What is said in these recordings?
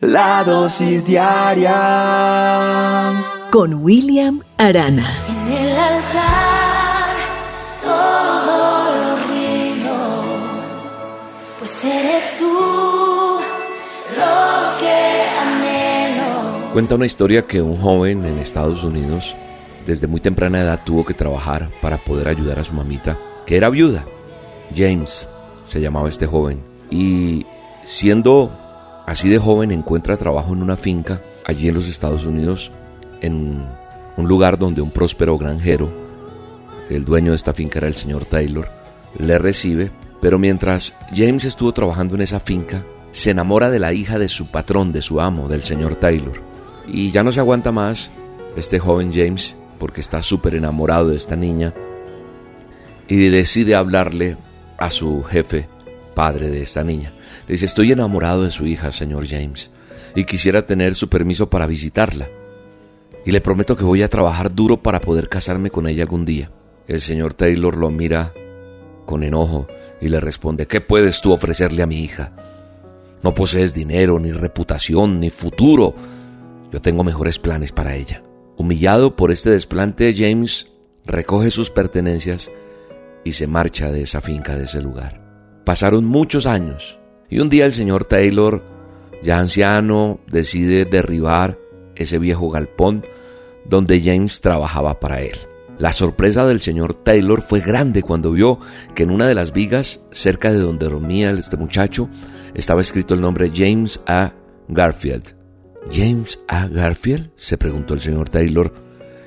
La dosis diaria con William Arana. En el altar todo lo rindo, pues eres tú lo que anhelo. Cuenta una historia que un joven en Estados Unidos desde muy temprana edad tuvo que trabajar para poder ayudar a su mamita, que era viuda. James se llamaba este joven. Y siendo así de joven encuentra trabajo en una finca allí en los Estados Unidos, en un lugar donde un próspero granjero, el dueño de esta finca era el señor Taylor, le recibe, pero mientras James estuvo trabajando en esa finca, se enamora de la hija de su patrón, de su amo, del señor Taylor. Y ya no se aguanta más este joven James porque está súper enamorado de esta niña y decide hablarle a su jefe, padre de esta niña. Le dice, estoy enamorado de su hija, señor James, y quisiera tener su permiso para visitarla. Y le prometo que voy a trabajar duro para poder casarme con ella algún día. El señor Taylor lo mira con enojo y le responde, ¿qué puedes tú ofrecerle a mi hija? No posees dinero, ni reputación, ni futuro. Yo tengo mejores planes para ella. Humillado por este desplante, James recoge sus pertenencias y se marcha de esa finca, de ese lugar. Pasaron muchos años y un día el señor Taylor, ya anciano, decide derribar ese viejo galpón donde James trabajaba para él. La sorpresa del señor Taylor fue grande cuando vio que en una de las vigas, cerca de donde dormía este muchacho, estaba escrito el nombre James A. Garfield. ¿James A. Garfield? se preguntó el señor Taylor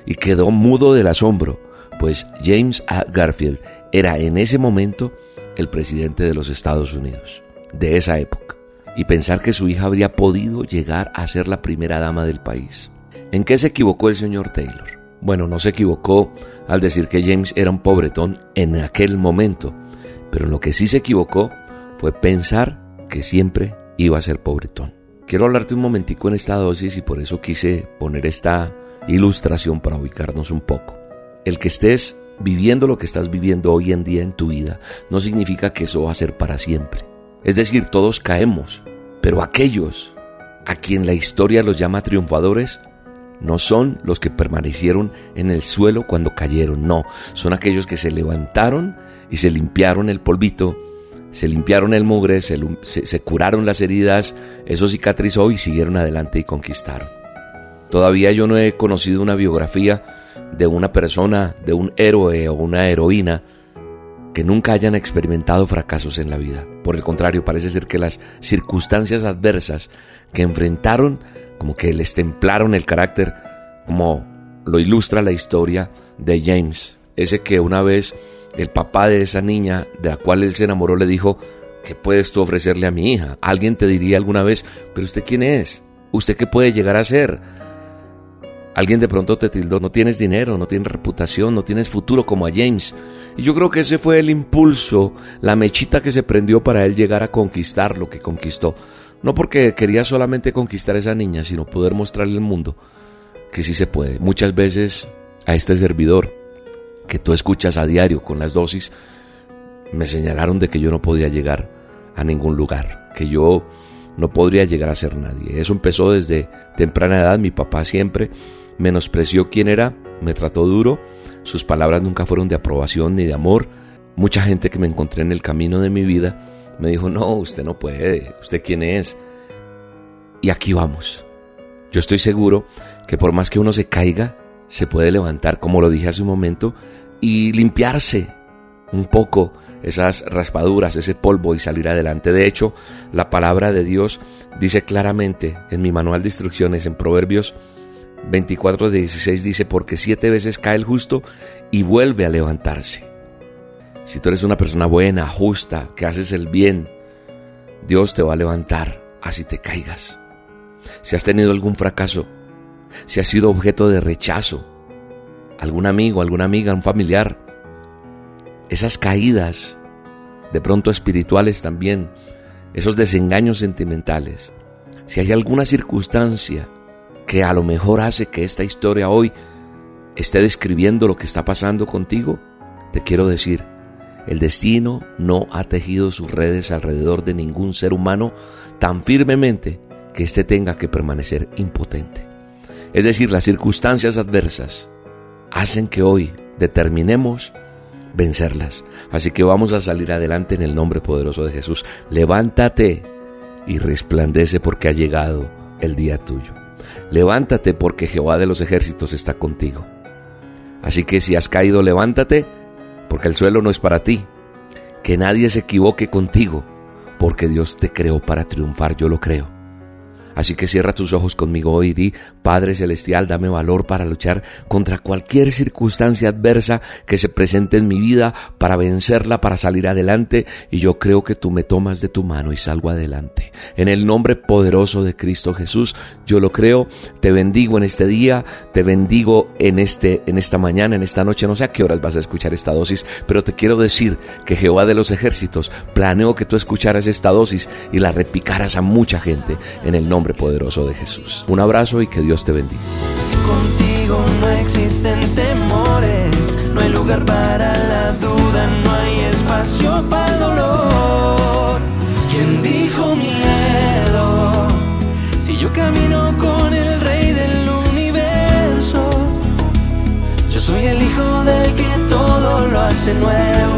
y quedó mudo del asombro, pues James A. Garfield era en ese momento el presidente de los Estados Unidos, de esa época, y pensar que su hija habría podido llegar a ser la primera dama del país. ¿En qué se equivocó el señor Taylor? Bueno, no se equivocó al decir que James era un pobretón en aquel momento, pero en lo que sí se equivocó fue pensar que siempre iba a ser pobretón. Quiero hablarte un momentico en esta dosis y por eso quise poner esta ilustración para ubicarnos un poco. El que estés viviendo lo que estás viviendo hoy en día en tu vida no significa que eso va a ser para siempre. Es decir, todos caemos, pero aquellos a quien la historia los llama triunfadores no son los que permanecieron en el suelo cuando cayeron, no, son aquellos que se levantaron y se limpiaron el polvito, se limpiaron el mugre, se, se, curaron las heridas, eso cicatrizó y siguieron adelante y conquistaron. Todavía yo no he conocido una biografía de una persona, de un héroe o una heroína que nunca hayan experimentado fracasos en la vida. Por el contrario, parece ser que las circunstancias adversas que enfrentaron como que les templaron el carácter, como lo ilustra la historia de James, ese que una vez el papá de esa niña de la cual él se enamoró le dijo, ¿qué puedes tú ofrecerle a mi hija? Alguien te diría alguna vez, pero usted quién es? ¿Usted qué puede llegar a ser? Alguien de pronto te tildó, no tienes dinero, no tienes reputación, no tienes futuro como a James. Y yo creo que ese fue el impulso, la mechita que se prendió para él llegar a conquistar lo que conquistó. No porque quería solamente conquistar a esa niña, sino poder mostrarle al mundo que sí se puede. Muchas veces a este servidor que tú escuchas a diario con las dosis, me señalaron de que yo no podía llegar a ningún lugar, que yo no podría llegar a ser nadie. Eso empezó desde temprana edad, mi papá siempre menospreció quién era, me trató duro, sus palabras nunca fueron de aprobación ni de amor. Mucha gente que me encontré en el camino de mi vida me dijo, no, usted no puede, usted quién es. Y aquí vamos. Yo estoy seguro que por más que uno se caiga, se puede levantar, como lo dije hace un momento, y limpiarse un poco esas raspaduras, ese polvo y salir adelante. De hecho, la palabra de Dios dice claramente en mi manual de instrucciones en Proverbios 24 de 16 dice, porque siete veces cae el justo y vuelve a levantarse. Si tú eres una persona buena, justa, que haces el bien, Dios te va a levantar así te caigas. Si has tenido algún fracaso, si has sido objeto de rechazo, algún amigo, alguna amiga, un familiar, esas caídas, de pronto espirituales también, esos desengaños sentimentales, si hay alguna circunstancia que a lo mejor hace que esta historia hoy esté describiendo lo que está pasando contigo, te quiero decir, el destino no ha tejido sus redes alrededor de ningún ser humano tan firmemente que éste tenga que permanecer impotente. Es decir, las circunstancias adversas hacen que hoy determinemos vencerlas. Así que vamos a salir adelante en el nombre poderoso de Jesús. Levántate y resplandece porque ha llegado el día tuyo. Levántate porque Jehová de los ejércitos está contigo. Así que si has caído, levántate porque el suelo no es para ti. Que nadie se equivoque contigo porque Dios te creó para triunfar, yo lo creo. Así que cierra tus ojos conmigo hoy y di, Padre Celestial, dame valor para luchar contra cualquier circunstancia adversa que se presente en mi vida, para vencerla, para salir adelante. Y yo creo que tú me tomas de tu mano y salgo adelante. En el nombre poderoso de Cristo Jesús, yo lo creo. Te bendigo en este día, te bendigo en, este, en esta mañana, en esta noche. No sé a qué horas vas a escuchar esta dosis, pero te quiero decir que Jehová de los ejércitos planeó que tú escucharas esta dosis y la repicaras a mucha gente en el nombre nombre poderoso de Jesús. Un abrazo y que Dios te bendiga. Contigo no existen temores, no hay lugar para la duda, no hay espacio para el dolor. ¿Quién dijo miedo? Si yo camino con el rey del universo, yo soy el hijo del que todo lo hace nuevo.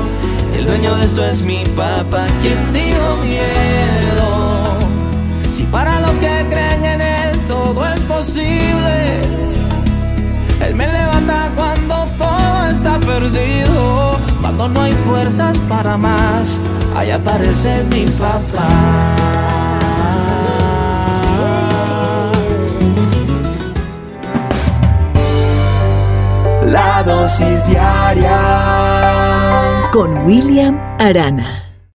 El dueño de esto es mi papá. ¿Quién dijo miedo? Para los que creen en Él todo es posible, Él me levanta cuando todo está perdido. Cuando no hay fuerzas para más, ahí aparece mi papá. La dosis diaria con William Arana.